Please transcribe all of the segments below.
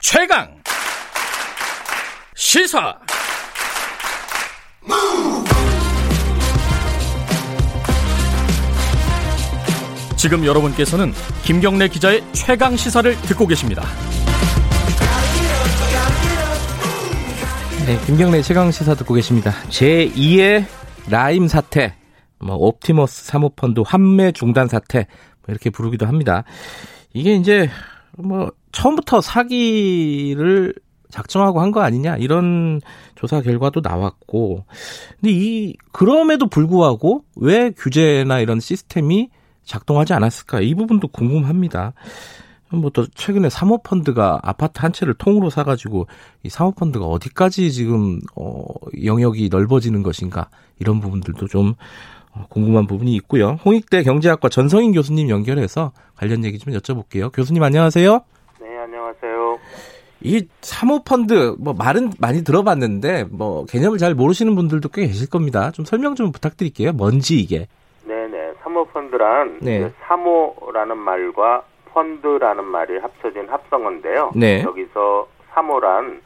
최강 시사 지금 여러분께서는 김경래 기자의 최강 시사를 듣고 계십니다. 네, 김경래 최강 시사 듣고 계십니다. 제 2의 라임 사태, 뭐 옵티머스 사모펀드 환매 중단 사태 뭐 이렇게 부르기도 합니다. 이게 이제 뭐 처음부터 사기를 작정하고 한 거 아니냐 이런 조사 결과도 나왔고 근데 이 그럼에도 불구하고 왜 규제나 이런 시스템이 작동하지 않았을까 이 부분도 궁금합니다. 뭐또 최근에 사모펀드가 아파트 한 채를 통으로 사가지고 이 사모펀드가 어디까지 지금 어 영역이 넓어지는 것인가 이런 부분들도 좀 어, 궁금한 부분이 있고요. 홍익대 경제학과 전성인 교수님 연결해서 관련 얘기 좀 여쭤볼게요. 교수님 안녕하세요. 이 사모펀드 뭐 말은 많이 들어봤는데 뭐 개념을 잘 모르시는 분들도 꽤 계실 겁니다. 좀 설명 좀 부탁드릴게요. 뭔지 이게. 네네. 사모펀드란 네. 사모라는 말과 펀드라는 말이 합쳐진 합성어인데요. 네. 여기서 사모란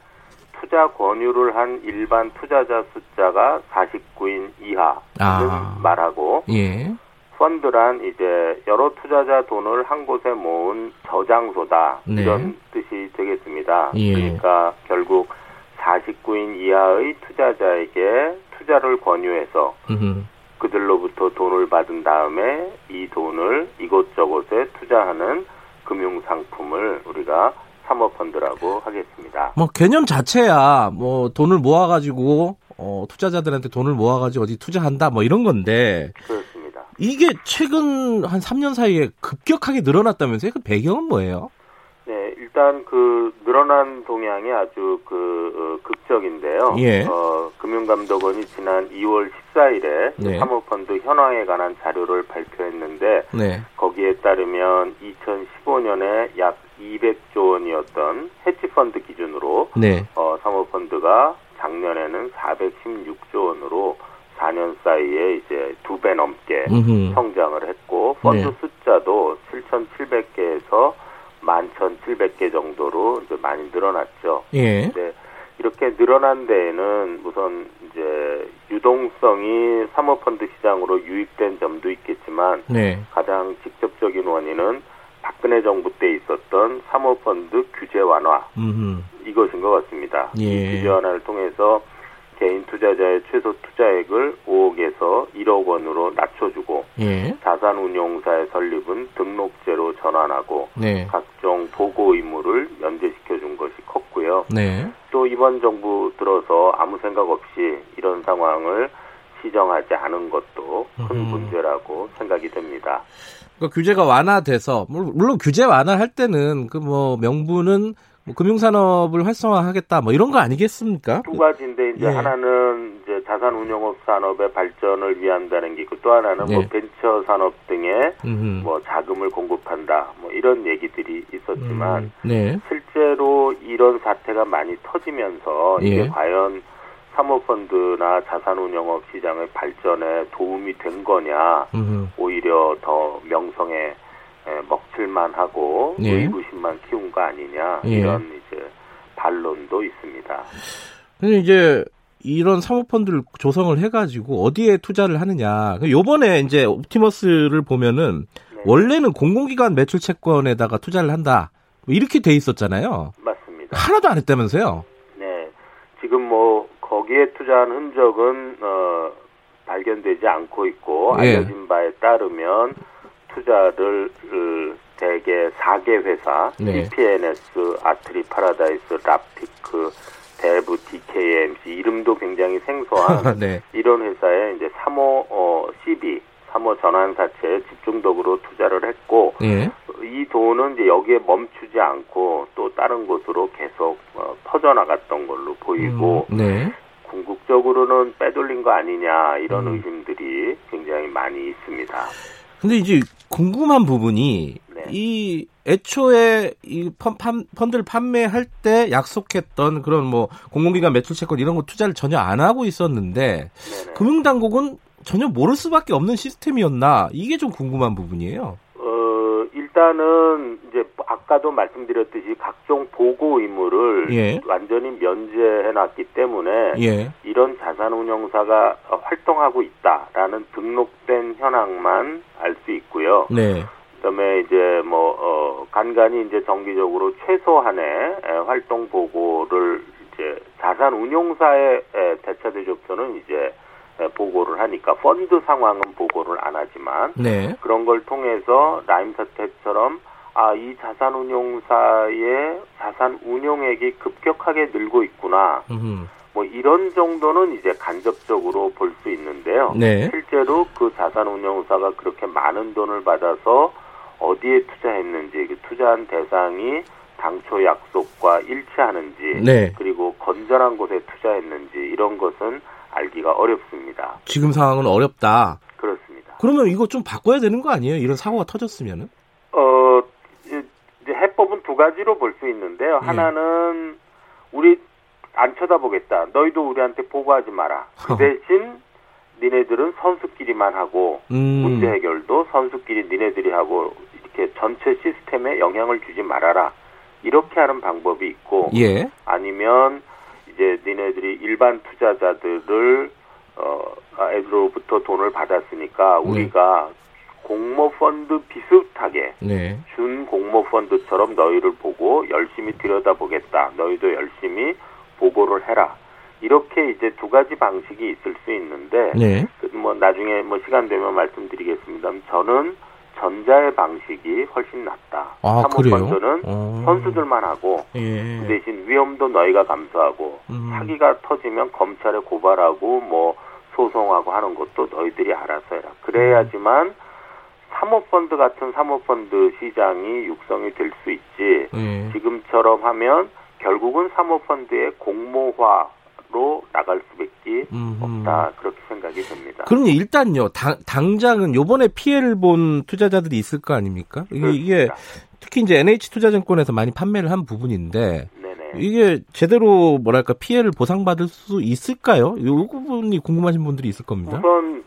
투자 권유를 한 일반 투자자 숫자가 49인 이하는 아. 말하고 예. 펀드란 이제 여러 투자자 돈을 한 곳에 모은 저장소다 네. 이런 뜻이 되겠습니다. 예. 그러니까 결국 49인 이하의 투자자에게 투자를 권유해서 음흠. 그들로부터 돈을 받은 다음에 이 돈을 이곳저곳에 투자하는 금융 상품을 우리가 사모펀드라고 하겠습니다. 뭐 개념 자체야 뭐 돈을 모아가지고 어, 투자자들한테 돈을 모아가지고 어디 투자한다 뭐 이런 건데 그렇습니다. 이게 최근 한 3년 사이에 급격하게 늘어났다면서요? 그 배경은 뭐예요? 네, 일단 그 늘어난 동향이 아주 그 어, 극적인데요. 예. 어, 금융감독원이 지난 2월 14일에 네. 사모펀드 현황에 관한 자료를 발표했는데 네. 거기에 따르면 2015년에 약 200조 원이었던 헤지펀드 기준으로 네. 어, 사모펀드가 작년에는 416조 원으로 4년 사이에 이제 두 배 넘게 음흠. 성장을 했고 펀드 네. 숫자도 7,700개에서 11,700개 정도로 이제 많이 늘어났죠. 예. 이렇게 늘어난 데에는 우선 이제 유동성이 사모펀드 시장으로 유입된 점도 있겠지만 네. 가장 직접적인 원인은 박근혜 정부 때 있었던 사모펀드 규제 완화 음흠. 이것인 것 같습니다. 예. 이 규제 완화를 통해서 개인 투자자의 최소 투자액을 5억에서 1억 원으로 낮춰주고 예. 자산운용사의 설립은 등록제로 전환하고 네. 각종 보고 의무를 연재시켜 준 것이 컸고요. 네. 또 이번 정부 들어서 아무 생각 없이 이런 상황을 시정하지 않은 것도 큰 음. 문제라고 생각이 됩니다. 그러니까 규제가 완화돼서 물- 물론 규제 완화할 때는 그 뭐 명분은 뭐 금융산업을 활성화하겠다 뭐 이런 거 아니겠습니까? 두 가지인데 이제 예. 하나는 이제 자산운용업 산업의 발전을 위한다는 게 있고 또 하나는 뭐 네. 벤처 산업 등에 음흠. 뭐 자금을 공급한다 뭐 이런 얘기들이 있었지만 음, 네. 실제로 이런 사태가 많이 터지면서 예. 이게 과연 사모펀드나 자산운용업 시장의 발전에 도움이 된 거냐 음흠. 오히려 더 명성에 에, 먹칠만 하고 예. 의구심만 키운 거 아니냐 예. 이런 이제 반론도 있습니다. 근데 이제 이런 사모펀드를 조성을 해가지고 어디에 투자를 하느냐. 그 요번에 이제 옵티머스를 보면은 네. 원래는 공공기관 매출 채권에다가 투자를 한다. 뭐 이렇게 돼 있었잖아요. 맞습니다. 하나도 안 했다면서요? 네, 지금 뭐 거기에 투자한 흔적은 어, 발견되지 않고 있고 예. 알려진 바에 따르면 투자를 어, 대개 4개 회사 네. CPNS, 아트리 파라다이스, 라피크, 대부, DKMC 이름도 굉장히 생소한 네. 이런 회사에 이제 사모 어, CB, 사모 전환사채에 집중적으로 투자를 했고 예. 이 돈은 이제 여기에 멈추지 않고 또 다른 곳으로 계속 어, 퍼져나갔던 걸로 보이고 음, 네. 궁극적으로는 빼돌린 거 아니냐 이런 음. 의심들이 굉장히 많이 있습니다. 근데 이제 궁금한 부분이 네. 이 애초에 이 펀, 판- 펀드를 판매할 때 약속했던 그런 뭐 공공기관 매출 채권 이런 거 투자를 전혀 안 하고 있었는데 네네. 금융당국은 전혀 모를 수밖에 없는 시스템이었나 이게 좀 궁금한 부분이에요. 어, 일단은 이제 아까도 말씀드렸듯이 각종 보고 의무를 예. 완전히 면제해 놨기 때문에 예. 이런 자산운용사가 활동하고 있다라는 등록된 현황만 알 수 있고요. 네. 그다음에 이제 뭐 어, 간간히 이제 정기적으로 최소한의 에, 활동 보고를 이제 자산운용사의 에, 대차 대조표는 이제 에, 보고를 하니까 펀드 상황은 보고를 안 하지만 네. 그런 걸 통해서 라임 사태처럼 아, 이 자산 운용사의 자산 운용액이 급격하게 늘고 있구나. 음. 뭐 이런 정도는 이제 간접적으로 볼 수 있는데요. 네. 실제로 그 자산 운용사가 그렇게 많은 돈을 받아서 어디에 투자했는지, 그 투자한 대상이 당초 약속과 일치하는지, 네. 그리고 건전한 곳에 투자했는지 이런 것은 알기가 어렵습니다. 지금 상황은 어렵다. 그렇습니다. 그러면 이거 좀 바꿔야 되는 거 아니에요? 이런 사고가 터졌으면은? 가지로 볼 수 있는데요. 예. 하나는 우리 안 쳐다보겠다. 너희도 우리한테 보고하지 마라. 그 어. 대신 니네들은 선수끼리만 하고 음. 문제 해결도 선수끼리 니네들이 하고 이렇게 전체 시스템에 영향을 주지 말아라. 이렇게 하는 방법이 있고 예. 아니면 이제 니네들이 일반 투자자들을 어 애들로부터 돈을 받았으니까 네. 우리가 공모 펀드 비슷하게 네. 준 공모 펀드처럼 너희를 보고 열심히 들여다보겠다. 너희도 열심히 보고를 해라. 이렇게 이제 두 가지 방식이 있을 수 있는데 네. 그뭐 나중에 뭐 시간 되면 말씀드리겠습니다. 저는 전자의 방식이 훨씬 낫다. 아? 사모펀드는 어. 선수들만 하고 그 예. 대신 위험도 너희가 감수하고 음. 사기가 터지면 검찰에 고발하고 뭐 소송하고 하는 것도 너희들이 알아서 해라. 그래야지만 사모펀드 같은 사모펀드 시장이 육성이 될 수 있지. 예. 지금처럼 하면 결국은 사모펀드의 공모화로 나갈 수밖에 음흠. 없다. 그렇게 생각이 듭니다. 그럼 일단요, 당, 당장은 요번에 피해를 본 투자자들이 있을 거 아닙니까? 이게, 이게. 특히 이제 NH투자증권에서 많이 판매를 한 부분인데, 네네. 이게 제대로 뭐랄까 피해를 보상받을 수 있을까요? 이 부분이 궁금하신 분들이 있을 겁니다. 우선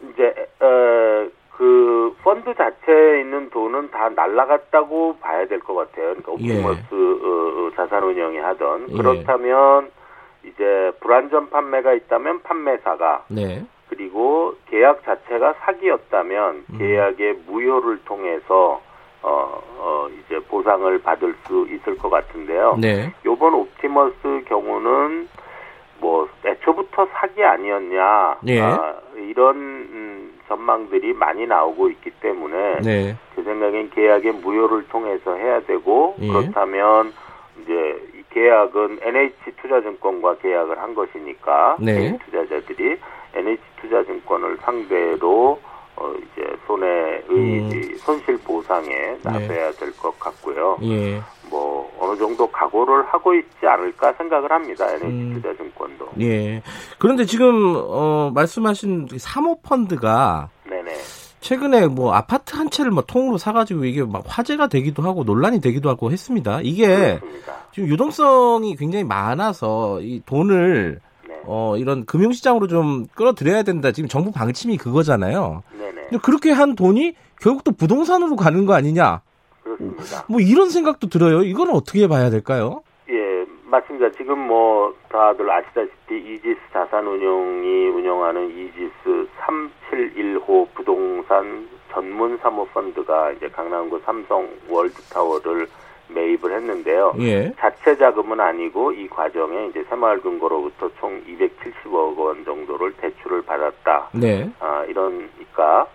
펀드 자체에 있는 돈은 다 날라갔다고 봐야 될 것 같아요. 그러니까 예. 옵티머스 어, 어, 자산운용이 하던 예. 그렇다면 이제 불안전 판매가 있다면 판매사가 네. 그리고 계약 자체가 사기였다면 음. 계약의 무효를 통해서 어, 어, 이제 보상을 받을 수 있을 것 같은데요. 네. 요번 옵티머스 경우는 뭐 애초부터 사기 아니었냐 예. 아, 이런 음, 전망들이 많이 나오고 있기 때문에 네. 제 생각엔 계약의 무효를 통해서 해야 되고 예. 그렇다면 이제 이 계약은 NH 투자증권과 계약을 한 것이니까 네. 개인 투자자들이 NH 투자증권을 상대로 어 이제 손해의 음. 이 손실 보상에 나서야 될 것 같고요. 예. 뭐 어느 정도 각오를 하고 있지 않을까 생각을 합니다. NH 음. 투자증권도. 예. 그런데 지금 어 말씀하신 사모펀드가 네네. 최근에 뭐 아파트 한 채를 뭐 통으로 사가지고 이게 막 화제가 되기도 하고 논란이 되기도 하고 했습니다. 이게 그렇습니다. 지금 유동성이 굉장히 많아서 이 돈을 네. 어 이런 금융시장으로 좀 끌어들여야 된다. 지금 정부 방침이 그거잖아요. 네네. 근데 그렇게 한 돈이 결국 또 부동산으로 가는 거 아니냐? 그렇습니다. 뭐 이런 생각도 들어요. 이거는 어떻게 봐야 될까요? 예, 맞습니다. 지금 뭐 다들 아시다시피 이지스 자산운용이 운영하는 이지스 371호 부동산 전문 사모펀드가 이제 강남구 삼성 월드타워를 매입을 했는데요. 예. 자체 자금은 아니고 이 과정에 이제 새마을금고로부터 총 270억 원 정도를 대출을 받았다. 네. 아, 이러니까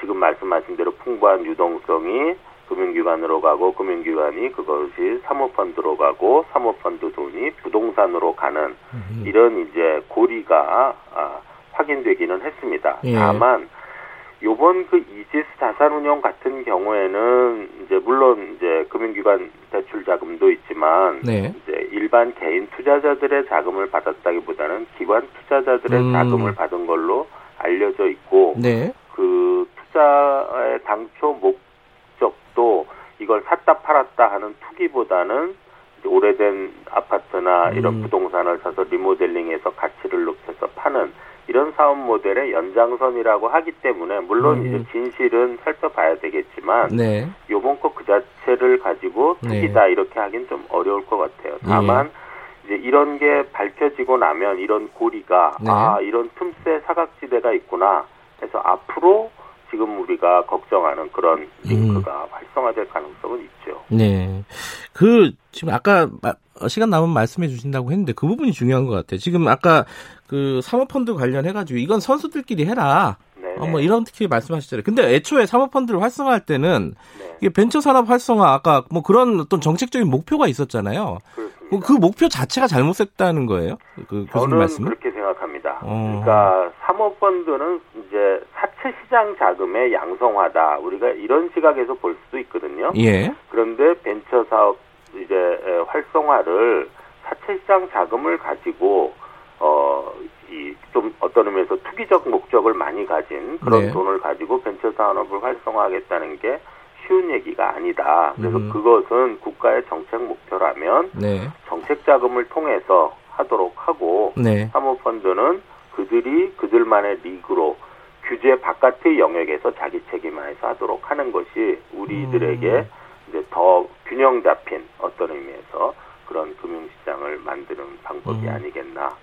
지금 말씀하신 대로 풍부한 유동성이 금융기관으로 가고 금융기관이 그것이 사모펀드로 가고 사모펀드 돈이 부동산으로 가는 이런 이제 고리가 아, 확인되기는 했습니다. 예. 다만 요번 그 이지스 자산운용 같은 경우에는 이제 물론 이제 금융기관 대출 자금도 있지만 네. 이제 일반 개인 투자자들의 자금을 받았다기보다는 기관 투자자들의 음. 자금을 받은 걸로 알려져 있고 네. 그 투자 팔았다 하는 투기보다는 오래된 아파트나 이런 음. 부동산을 사서 리모델링해서 가치를 높여서 파는 이런 사업 모델의 연장선이라고 하기 때문에 물론 음. 이제 진실은 살펴봐야 되겠지만 네. 요번 거 그 자체를 가지고 네. 특이다 이렇게 하긴 좀 어려울 것 같아요. 다만 이제 이런 게 밝혀지고 나면 이런 고리가 네. 아 이런 틈새 사각지대가 있구나 해서 앞으로 지금 우리가 걱정하는 그런 음. 링크가 활성화될 가능성은 있죠. 네. 그, 지금 아까 마- 어, 시간 남으면 말씀해 주신다고 했는데 그 부분이 중요한 것 같아요. 지금 아까 그 사모펀드 관련해 가지고 이건 선수들끼리 해라. 네. 어, 뭐 이런 특히 말씀하셨잖아요. 근데 애초에 사모펀드를 활성화할 때는 네. 이게 벤처 산업 활성화 아까 뭐 그런 어떤 정책적인 목표가 있었잖아요. 그렇습니다. 그 목표 자체가 잘못됐다는 거예요. 그 교수님 저는 말씀은? 그렇게 생각합니다. 어. 그러니까 사모펀드는 이제 사채 시장 자금의 양성화다. 우리가 이런 시각에서 볼 수도 있거든요. 예. 그런데 벤처 사업 이제 에, 활성화를 사채 시장 자금을 가지고 어 이 좀 어떤 의미에서 투기적 목적을 많이 가진 그런 네. 돈을 가지고 벤처 산업을 활성화하겠다는 게 쉬운 얘기가 아니다. 그래서 음. 그것은 국가의 정책 목표라면 네. 정책 자금을 통해서 하도록 하고 네. 사모펀드는 그들이 그들만의 리그로 규제 바깥의 영역에서 자기 책임하에서 하도록 하는 것이 우리들에게 음. 이제 더 균형 잡힌 어떤 의미에서 그런 금융시장을 만드는 방법이 음. 아니겠나.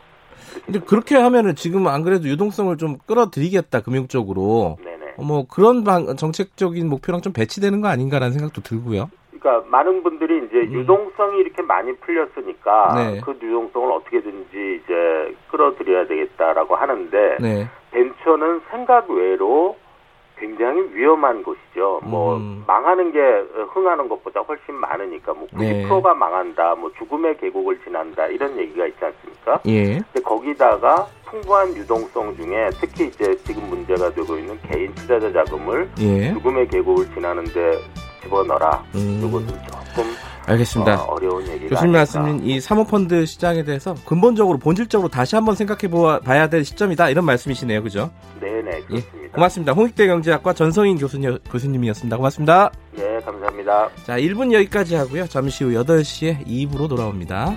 근데 그렇게 하면은 지금 안 그래도 유동성을 좀 끌어들이겠다 금융 쪽으로 네네. 어, 뭐 그런 방, 정책적인 목표랑 좀 배치되는 거 아닌가라는 생각도 들고요. 그러니까 많은 분들이 이제 음. 유동성이 이렇게 많이 풀렸으니까 네. 그 유동성을 어떻게든지 이제 끌어들여야 되겠다라고 하는데 네. 벤처는 생각 외로 굉장히 위험한 곳이죠. 뭐 음. 망하는 게 흥하는 것보다 훨씬 많으니까 뭐 네. 90%가 망한다, 뭐 죽음의 계곡을 지난다 이런 얘기가 있지 않습니까? 예. 근데 거기다가 풍부한 유동성 중에 특히 이제 지금 문제가 되고 있는 개인 투자자 자금을 예. 죽음의 계곡을 지나는데 집어넣어라. 음. 이것은 조금 알겠습니다. 어, 려운 얘기가 교수님. 말씀인 이 사모펀드 시장에 대해서 근본적으로 본질적으로 다시 한번 생각해 봐야 될 시점이다 이런 말씀이시네요. 그죠? 네네 예. 그렇습니다. 고맙습니다. 홍익대 경제학과 전성인 교수님, 교수님이었습니다. 고맙습니다. 네 감사합니다. 자, 1분 여기까지 하고요. 잠시 후 8시에 2부로 돌아옵니다.